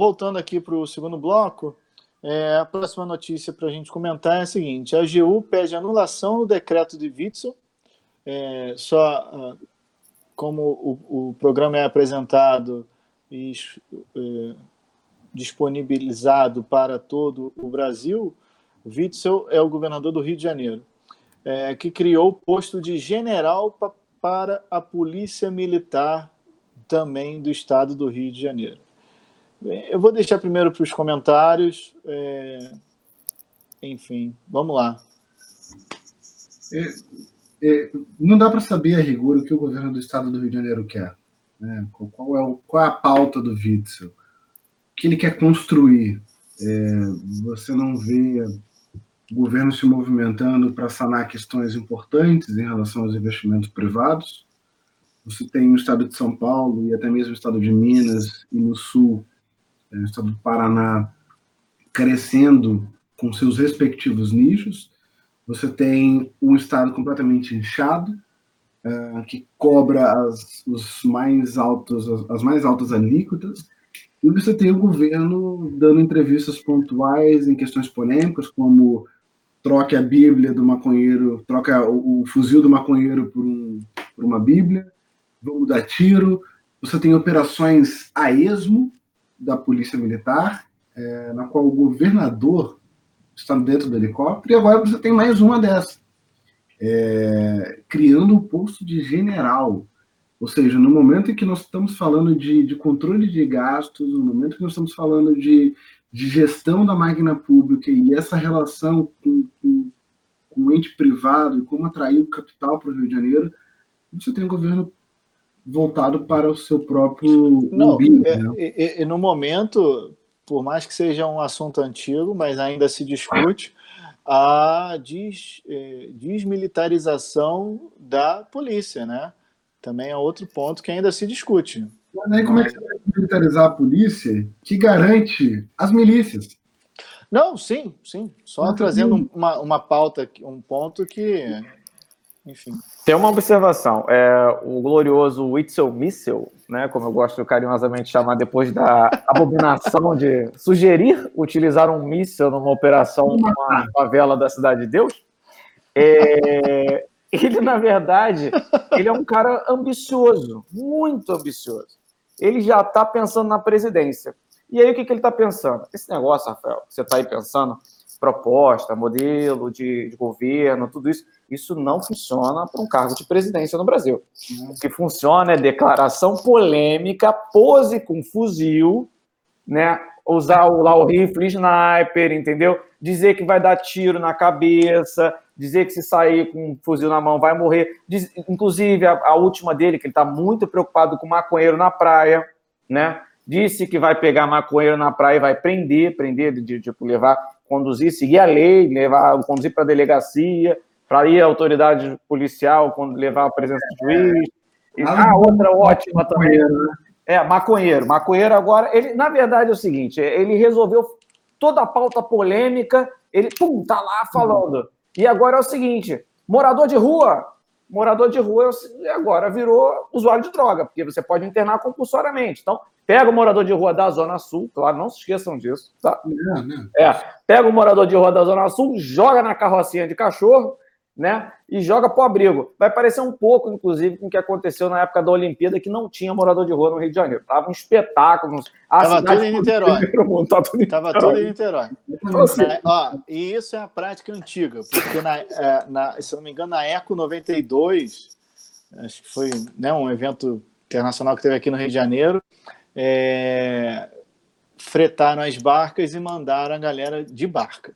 voltando aqui para o segundo bloco, é, a próxima notícia para a gente comentar é a seguinte: a AGU pede anulação do decreto de Witzel, é, só uh, como o, o, programa é apresentado e é, disponibilizado para todo o Brasil, Witzel é o governador do Rio de Janeiro, é, que criou o posto de general pa, para a Polícia Militar também do estado do Rio de Janeiro. Eu vou deixar primeiro para os comentários. É... Enfim, vamos lá. É, é, não dá para saber a rigor o que o governo do estado do Rio de Janeiro quer. Né? Qual, é o, qual é a pauta do Witzel? O que ele quer construir? É, você não vê o governo se movimentando para sanar questões importantes em relação aos investimentos privados. Você tem o estado de São Paulo e até mesmo o estado de Minas e no sul é, o estado do Paraná crescendo com seus respectivos nichos. Você tem um estado completamente inchado, uh, que cobra as, os mais altos, as, as, mais altas alíquotas, e você tem o governo dando entrevistas pontuais em questões polêmicas, como troque a Bíblia do maconheiro, troca o, o fuzil do maconheiro por, um, por uma Bíblia, vamos dar tiro. Você tem operações a esmo, da Polícia Militar, é, na qual o governador está dentro do helicóptero, e agora você tem mais uma dessa, é, criando um posto de general. Ou seja, no momento em que nós estamos falando de, de controle de gastos, no momento que nós estamos falando de, de gestão da máquina pública e essa relação com, com, com o ente privado e como atrair o capital para o Rio de Janeiro, você tem um governo voltado para o seu próprio Não, umbigo, é, né? e, e, no momento, por mais que seja um assunto antigo, mas ainda se discute a des, é, desmilitarização da polícia, né? Também é outro ponto que ainda se discute. Mas aí como é que você vai militarizar a polícia que garante as milícias? Não, sim, sim. Só Não, trazendo uma, uma pauta, um ponto que enfim. Tem uma observação. É, o glorioso Witzel Missel, né, como eu gosto carinhosamente de chamar depois da abominação de sugerir utilizar um míssil numa operação numa favela da Cidade de Deus, é, ele, na verdade, ele é um cara ambicioso, muito ambicioso. Ele já está pensando na presidência. E aí, o que, que ele está pensando? Esse negócio, Rafael, que você está aí pensando, proposta, modelo de, de, governo, tudo isso, isso não funciona para um cargo de presidência no Brasil. O que funciona é declaração polêmica, pose com fuzil, né? usar o, lá o rifle sniper, entendeu? Dizer que vai dar tiro na cabeça, dizer que se sair com um fuzil na mão vai morrer. Diz, inclusive, a, a, última dele, que ele está muito preocupado com maconheiro na praia, né? Disse que vai pegar maconheiro na praia e vai prender, prender, de, tipo, levar conduzir, seguir a lei, levar, conduzir para a delegacia, para ir à autoridade policial, quando levar a presença do juiz. E, ah, outra ótima também. Né? É, maconheiro. Maconheiro agora, ele, na verdade, é o seguinte: ele resolveu toda a pauta polêmica, ele, pum, tá lá falando. E agora é o seguinte: morador de rua, morador de rua agora virou usuário de droga, porque você pode internar compulsoriamente. Então, pega o morador de rua da Zona Sul, claro, não se esqueçam disso, tá? Não, não. É, pega o morador de rua da Zona Sul, joga na carrocinha de cachorro, né? E joga pro abrigo. Vai parecer um pouco, inclusive, com o que aconteceu na época da Olimpíada, que não tinha morador de rua no Rio de Janeiro. Tava um espetáculo. Tava tudo em Niterói. Tava tudo em Tava tudo em Niterói. Então, assim, é, ó, e isso é a prática antiga, porque, na, é, na, se não me engano, na Eco 92, acho que foi né, um evento internacional que teve aqui no Rio de Janeiro, é, fretaram as barcas e mandaram a galera de barca.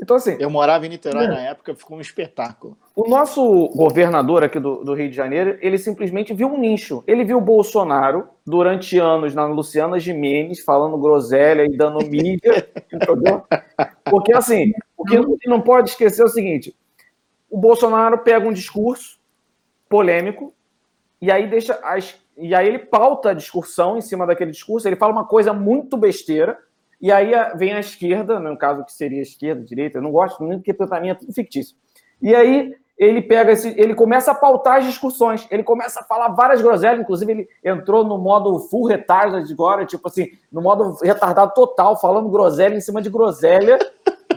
Então, assim. Eu morava em Niterói é. na época, ficou um espetáculo. O nosso governador aqui do, do, Rio de Janeiro, ele simplesmente viu um nicho. Ele viu o Bolsonaro durante anos na Luciana Gimenez, falando groselha e dando mídia, entendeu? Porque, assim, o que não pode esquecer é o seguinte: o Bolsonaro pega um discurso polêmico e aí deixa as, e aí ele pauta a discussão em cima daquele discurso, ele fala uma coisa muito besteira e aí vem a esquerda, no caso que seria esquerda, direita, eu não gosto muito, porque para mim é tudo fictício. E aí ele pega esse, ele começa a pautar as discussões, ele começa a falar várias groselhas, inclusive ele entrou no modo full retarded agora, tipo assim, no modo retardado total, falando groselha em cima de groselha.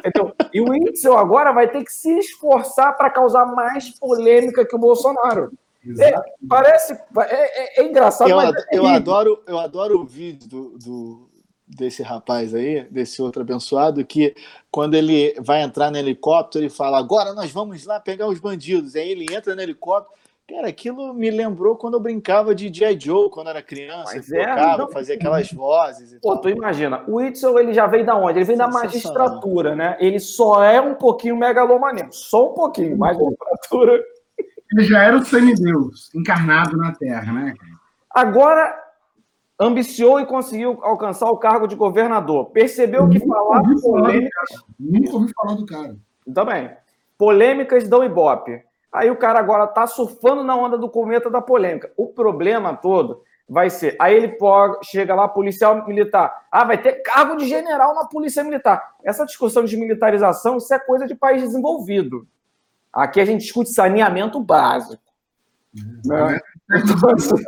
Então, e o Witzel agora vai ter que se esforçar para causar mais polêmica que o Bolsonaro. É, parece. É, é, é engraçado. Eu, é eu, adoro, eu adoro o vídeo do, do, desse rapaz aí, desse outro abençoado, que quando ele vai entrar no helicóptero, ele fala: agora nós vamos lá pegar os bandidos. Aí ele entra no helicóptero. Cara, aquilo me lembrou quando eu brincava de G.I. Joe, quando era criança, Mas é, tocava, não... fazia aquelas vozes e Pô, tal. tu imagina, o Whitson, ele já veio da onde? Ele vem da magistratura, né? Ele só é um pouquinho megalomaníaco, só um pouquinho, magistratura. Ele já era o semideus, encarnado na Terra, né? Agora, ambiciou e conseguiu alcançar o cargo de governador. Percebeu que falar polêmicas... Nunca ouvi falar do cara. Também. Polêmicas dão ibope. Aí o cara agora está surfando na onda do cometa da polêmica. O problema todo vai ser. Aí ele pode, chega lá, policial militar. Ah, vai ter cargo de general na polícia militar. Essa discussão de militarização, isso é coisa de país desenvolvido. Aqui a gente discute saneamento básico. Né? Então, assim,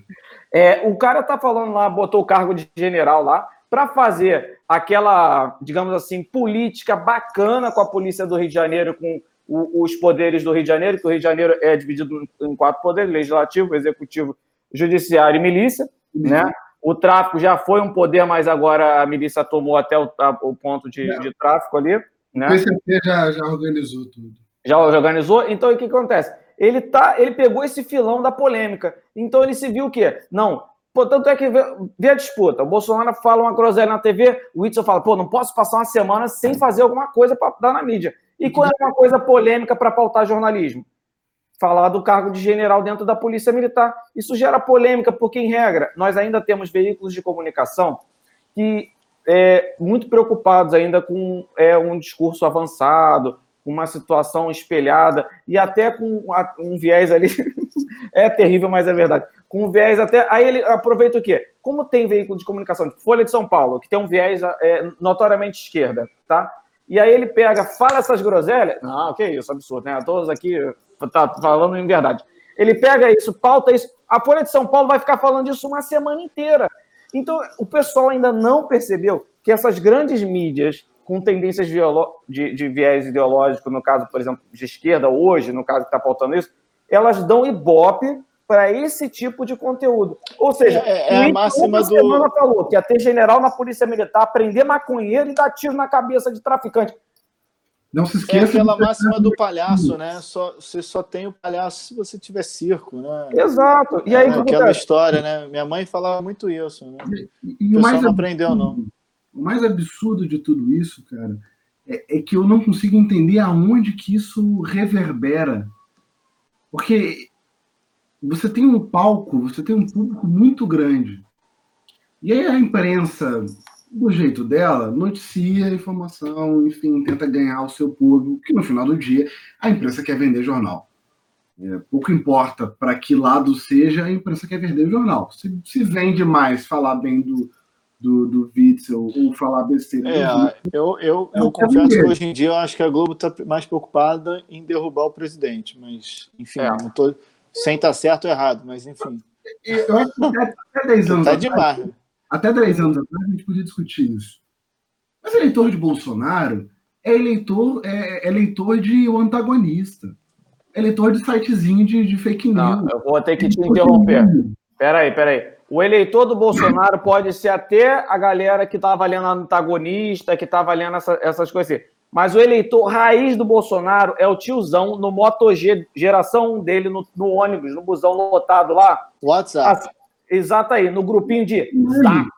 é, o cara tá falando lá, botou o cargo de general lá, para fazer aquela, digamos assim, política bacana com a polícia do Rio de Janeiro, com o, os poderes do Rio de Janeiro, que o Rio de Janeiro é dividido em quatro poderes: legislativo, executivo, judiciário e milícia, uhum. né? O tráfico já foi um poder, mas agora a milícia tomou até o, a, o ponto de, de, tráfico ali. Né? O PCP já, já organizou tudo. Já, organizou? Então, o que acontece? Ele, tá, ele pegou esse filão da polêmica. Então, ele se viu o quê? Não, Portanto, é que vê, vê, a disputa. O Bolsonaro fala uma groselha na TV, o Whitson fala, pô, não posso passar uma semana sem fazer alguma coisa para dar na mídia. E qual é uma coisa polêmica para pautar jornalismo? Falar do cargo de general dentro da Polícia Militar. Isso gera polêmica, porque, em regra, nós ainda temos veículos de comunicação que é, muito preocupados ainda com é, um discurso avançado, uma situação espelhada e até com um viés ali. é terrível, mas é verdade. Com um viés até. Aí ele aproveita o quê? Como tem veículo de comunicação, tipo Folha de São Paulo, que tem um viés é, notoriamente esquerda, tá? E aí ele pega, fala essas groselhas. Não, que isso, absurdo, né? Todos aqui tá falando em verdade. Ele pega isso, pauta isso. A Folha de São Paulo vai ficar falando disso uma semana inteira. Então, o pessoal ainda não percebeu que essas grandes mídias com tendências de, de viés ideológico, no caso, por exemplo, de esquerda, hoje, no caso que está pautando isso, elas dão ibope para esse tipo de conteúdo. Ou seja, é, é a máxima do. semana falou que ia ter general na Polícia Militar, prender maconheiro e dar tiro na cabeça de traficante. Não se esqueça. É aquela máxima do palhaço, né? Só, você só tem o palhaço se você tiver circo, né? Exato. E aí, é, aquela história, né? Minha mãe falava muito isso, né? E, e o, o mais não aprendeu, não. O mais absurdo de tudo isso, cara, é, é que eu não consigo entender aonde que isso reverbera. Porque você tem um palco, você tem um público muito grande. E aí a imprensa, do jeito dela, noticia informação, enfim, tenta ganhar o seu público, que no final do dia a imprensa quer vender jornal. É, pouco importa para que lado seja, a imprensa quer vender jornal. Se, se vende mais falar bem do, do, do Witzel ou falar besteira. É, eu, eu, eu confesso que hoje em dia eu acho que a Globo está mais preocupada em derrubar o presidente, mas, enfim, é. não tô sem estar tá certo ou errado, mas enfim. Eu acho que até, até 10 anos tá atrás, demais. Até 10 anos atrás a gente podia discutir isso. Mas eleitor de Bolsonaro é eleitor, é, é eleitor de o antagonista. É eleitor de sitezinho de, de fake news. Não, eu vou ter que te interromper. Peraí, peraí. O eleitor do Bolsonaro pode ser até a galera que estava lendo antagonista, que estava lendo essa, essas coisas assim. Mas o eleitor raiz do Bolsonaro é o tiozão no Moto G, geração 1 dele, no, no, ônibus, no busão lotado lá. WhatsApp. exato aí, no grupinho de zap,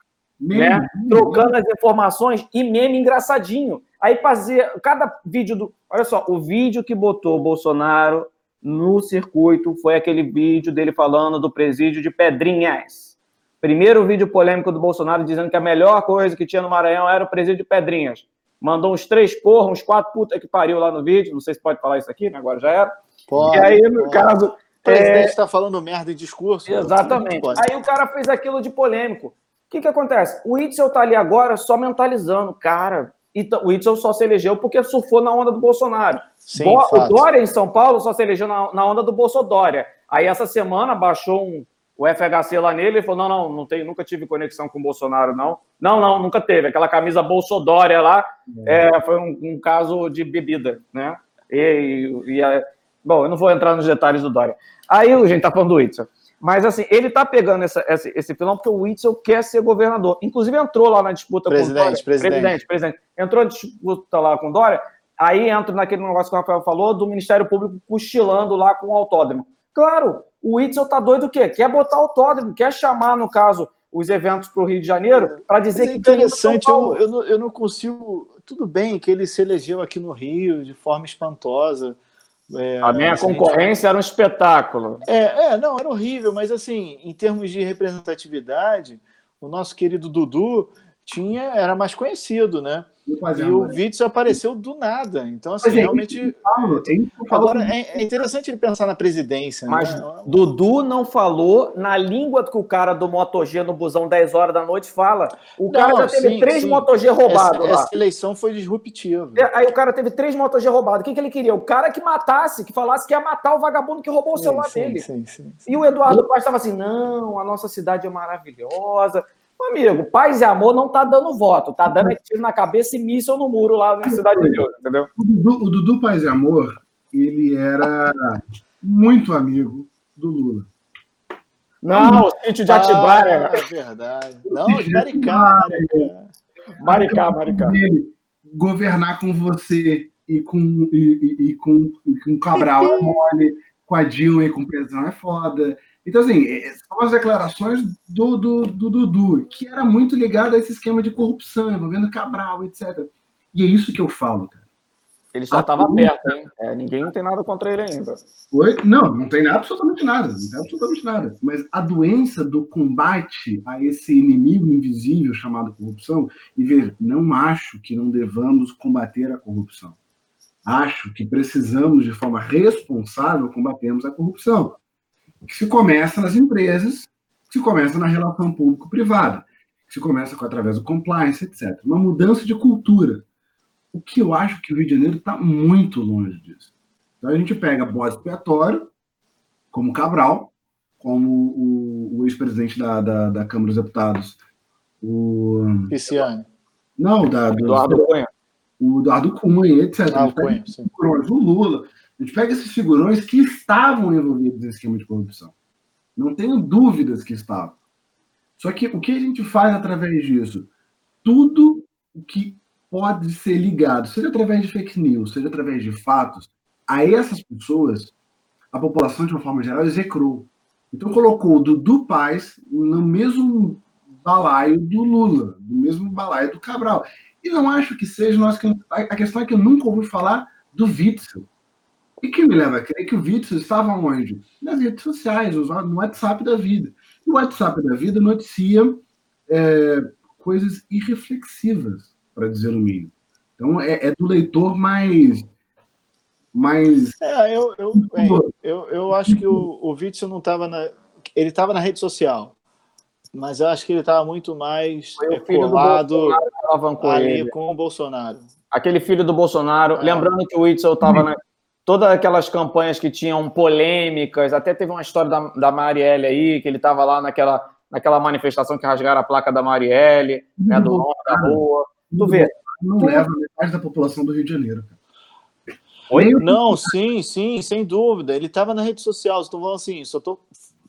né? Trocando as informações e meme engraçadinho. Aí fazia cada vídeo do. Olha só, o vídeo que botou o Bolsonaro no circuito foi aquele vídeo dele falando do presídio de Pedrinhas. Primeiro vídeo polêmico do Bolsonaro dizendo que a melhor coisa que tinha no Maranhão era o presídio de Pedrinhas mandou uns três porra, uns quatro puta que pariu lá no vídeo. Não sei se pode falar isso aqui, né? Agora já era. Pode, e aí, no pode. caso. O presidente está é... falando merda em discurso. Exatamente. Aí o cara fez aquilo de polêmico. O que, que acontece? O Itzel tá ali agora só mentalizando. Cara, e o Witzel só se elegeu porque surfou na onda do Bolsonaro. Sim, Bo o. Dória em São Paulo só se elegeu na, na onda do Bolsodória. Aí essa semana baixou um, o FHC lá nele falou: não, não, não tem, nunca tive conexão com o Bolsonaro, não. Não, não, nunca teve. Aquela camisa Bolsodória lá é, foi um, um caso de bebida, né? E, e, e, bom, eu não vou entrar nos detalhes do Dória. Aí a gente tá falando do Witzel. Mas assim, ele tá pegando essa, esse, esse pilão porque o Witzel quer ser governador. Inclusive entrou lá na disputa presidente, com o Dória. Presidente, presidente. Presidente. Entrou na disputa lá com o Dória. Aí entra naquele negócio que o Rafael falou do Ministério Público cochilando lá com o autódromo. Claro, o Witzel tá doido o quê? Quer botar autódromo, quer chamar, no caso, os eventos para o Rio de Janeiro para dizer é que interessante, eu, eu, não, eu não consigo. Tudo bem que ele se elegeu aqui no Rio de forma espantosa. É, a minha assim, concorrência era um espetáculo. É, é, não, era horrível, mas assim, em termos de representatividade, o nosso querido Dudu tinha, era mais conhecido, né? E o Witzel apareceu do nada. Então, assim, mas realmente. É falo, agora, é, é, interessante ele pensar na presidência. Mas né? Dudu não falou na língua que o cara do Moto G no busão 10 horas da noite fala. O cara não, já teve sim, três sim. Moto G roubados essa, lá. Essa eleição foi disruptiva. É, aí o cara teve três Moto G roubados. O que, que ele queria? O cara que matasse, que falasse que ia matar o vagabundo que roubou o celular sim, dele. Sim, sim, E o Eduardo Paz estava assim: não, a nossa cidade é maravilhosa. Amigo, paz e amor não tá dando voto, tá dando tiro na cabeça e míssil no muro lá na cidade de Deus, entendeu? O Dudu, o Dudu Paz e Amor, ele era muito amigo do Lula. Não, o sítio de Atibaia. Ah, é verdade. Não, de Maricá. Maricá, Maricá. Ele governar com você e com, e, e, e com, e com Cabral é mole, com a Dilma e com o Pedrão é foda. Então, assim, são as declarações do Dudu, do, do, do, que era muito ligado a esse esquema de corrupção, envolvendo Cabral, etc. E é isso que eu falo, cara. Ele só estava perto, hein? É, ninguém não tem nada contra ele ainda. Oi? Não, não tem absolutamente nada. Não tem absolutamente nada. Mas a doença do combate a esse inimigo invisível chamado corrupção, e veja, não acho que não devamos combater a corrupção. Acho que precisamos, de forma responsável, combatermos a corrupção que se começa nas empresas, que se começa na relação público-privada, que se começa com, através do compliance, etc. Uma mudança de cultura. O que eu acho que o Rio de Janeiro está muito longe disso. Então a gente pega bode expiatório, como Cabral, como o, o ex-presidente da, da, da, Câmara dos Deputados, o. Pisciani. Não, da, do, Eduardo Cunha. O Eduardo Cunha, etc. Ah, o Cunha, sim. O Lula. A gente pega esses figurões que estavam envolvidos em esquema de corrupção. Não tenho dúvidas que estavam. Só que o que a gente faz através disso? Tudo o que pode ser ligado, seja através de fake news, seja através de fatos, a essas pessoas, a população, de uma forma geral, execrou. Então colocou o Dudu Paz no mesmo balaio do Lula, no mesmo balaio do Cabral. E não acho que seja. Nós, a questão é que eu nunca ouvi falar do Witzel. E que me leva a crer que o Witzel estava onde? Nas redes sociais, no WhatsApp da vida. E o WhatsApp da vida noticia é, coisas irreflexivas, para dizer o mínimo. Então, é, é, do leitor mais. mais... É, eu, eu, eu, eu, acho que o, o Witzel não estava na. Ele estava na rede social, mas eu acho que ele estava muito mais é, colado ali com o Bolsonaro. Aquele filho do Bolsonaro. É. Lembrando que o Witzel estava na todas aquelas campanhas que tinham polêmicas, até teve uma história da, da Marielle aí, que ele estava lá naquela, naquela manifestação que rasgaram a placa da Marielle, né, do nome da rua. Tu vê. Não leva metade da população do Rio de Janeiro. Oi? Não, sim, sim, sem dúvida. Ele estava na rede social. Estou falando assim, só estou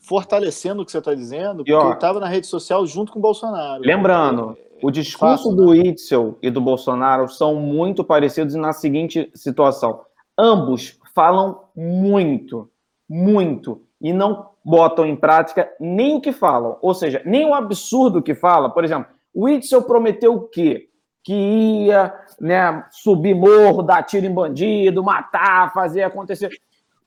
fortalecendo o que você está dizendo, porque ó, ele estava na rede social junto com o Bolsonaro. Lembrando, o discurso Fácil, do né? Itzel e do Bolsonaro são muito parecidos na seguinte situação ambos falam muito, muito, e não botam em prática nem o que falam, ou seja, nem o absurdo que fala. Por exemplo, o Witzel prometeu o quê? Que ia né, subir morro, dar tiro em bandido, matar, fazer acontecer.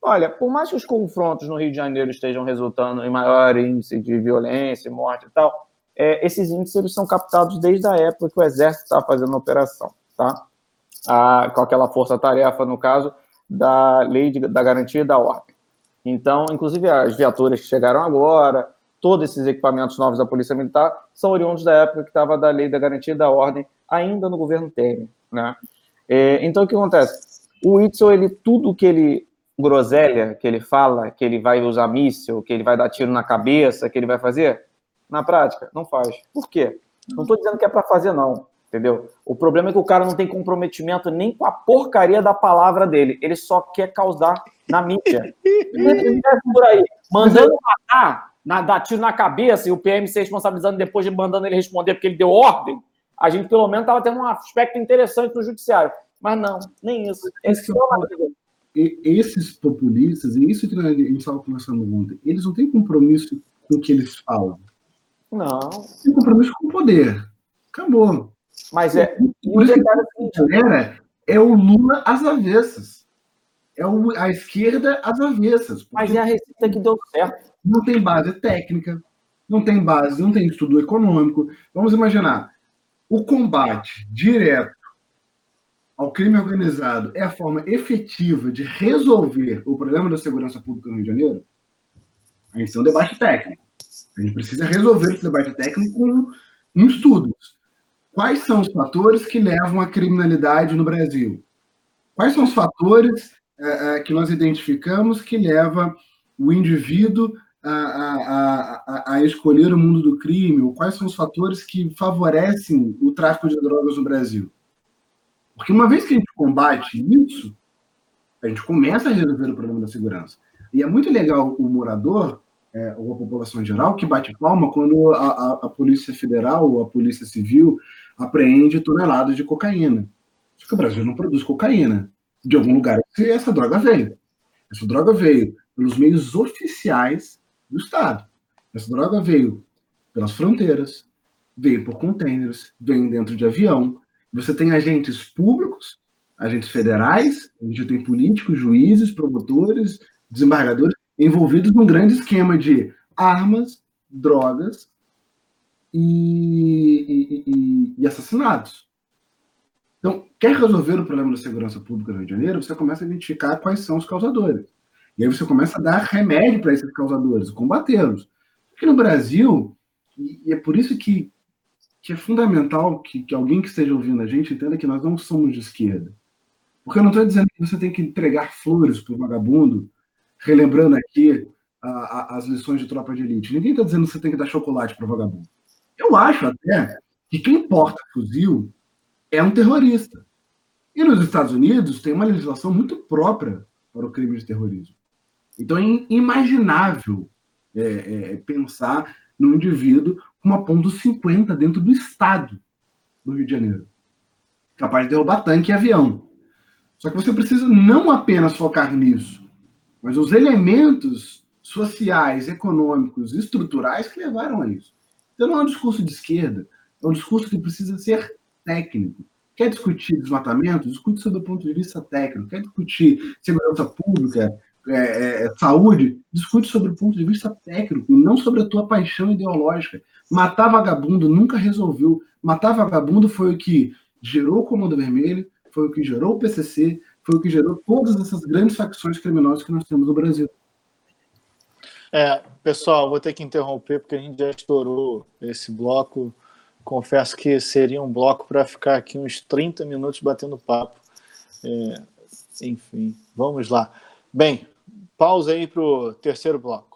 Olha, por mais que os confrontos no Rio de Janeiro estejam resultando em maior índice de violência, morte e tal, é, esses índices são captados desde a época que o Exército estava fazendo a operação, tá? A, com aquela força-tarefa, no caso, da lei de, da garantia da ordem. Então, inclusive, as viaturas que chegaram agora, todos esses equipamentos novos da Polícia Militar, são oriundos da época que estava da lei da garantia da ordem ainda no governo Temer, né? É, então, o que acontece? O Itzel, ele, tudo que ele, groselha, que ele fala, que ele vai usar míssil, que ele vai dar tiro na cabeça, que ele vai fazer, na prática, não faz. Por quê? Não estou dizendo que é para fazer, não, entendeu? O problema é que o cara não tem comprometimento nem com a porcaria da palavra dele, ele só quer causar na mídia. Ele por aí, mandando matar, na, dar tiro na cabeça e o PM se responsabilizando depois de mandando ele responder porque ele deu ordem, a gente pelo menos estava tendo um aspecto interessante no judiciário. Mas não, nem isso. Esse esses populistas, e isso que a gente estava conversando ontem, eles não têm compromisso com o que eles falam. Não. Tem compromisso com o poder. Acabou. Mas é. Galera é o Lula às avessas. É o, a esquerda às avessas. Mas é a receita que deu certo. Não tem base técnica, não tem base, não tem estudo econômico. Vamos imaginar, o combate direto ao crime organizado é a forma efetiva de resolver o problema da segurança pública no Rio de Janeiro? A gente tem um debate técnico. A gente precisa resolver esse debate técnico com estudos. Quais são os fatores que levam à criminalidade no Brasil? Quais são os fatores é, é, que nós identificamos que leva o indivíduo a, a, a, a, escolher o mundo do crime? Ou quais são os fatores que favorecem o tráfico de drogas no Brasil? Porque uma vez que a gente combate isso, a gente começa a resolver o problema da segurança. E é muito legal o morador, é, ou a população em geral, que bate palma quando a, Polícia Federal ou a Polícia Civil apreende toneladas de cocaína. Só que o Brasil não produz cocaína. De algum lugar essa droga veio. Essa droga veio pelos meios oficiais do Estado. Essa droga veio pelas fronteiras, veio por contêineres, veio dentro de avião, você tem agentes públicos, agentes federais, gente tem políticos, juízes, promotores, desembargadores, envolvidos num grande esquema de armas, drogas e, e, e, assassinatos. Então, quer resolver o problema da segurança pública no Rio de Janeiro, você começa a identificar quais são os causadores. E aí você começa a dar remédio para esses causadores, combatê-los. Aqui no Brasil, e é por isso que que é fundamental que, que alguém que esteja ouvindo a gente entenda que nós não somos de esquerda. Porque eu não estou dizendo que você tem que entregar flores para o vagabundo, relembrando aqui a, a, as lições de tropa de elite. Ninguém está dizendo que você tem que dar chocolate para o vagabundo. Eu acho até que quem porta fuzil é um terrorista. E nos Estados Unidos tem uma legislação muito própria para o crime de terrorismo. Então é inimaginável é, é, pensar num indivíduo uma ponto 50 dentro do estado do Rio de Janeiro. Capaz de derrubar tanque e avião. Só que você precisa não apenas focar nisso, mas os elementos sociais, econômicos, estruturais que levaram a isso. Então não é um discurso de esquerda, é um discurso que precisa ser técnico. Quer discutir desmatamento? Discute sob o ponto de vista técnico. Quer discutir segurança pública? É, é, é, saúde, discute sobre o ponto de vista técnico e não sobre a tua paixão ideológica. Matar vagabundo nunca resolveu. Matar vagabundo foi o que gerou o Comando Vermelho, foi o que gerou o PCC, foi o que gerou todas essas grandes facções criminosas que nós temos no Brasil. É, pessoal, vou ter que interromper porque a gente já estourou esse bloco. Confesso que seria um bloco para ficar aqui uns 30 minutos batendo papo. É, enfim, vamos lá. Bem, pausa aí para o terceiro bloco.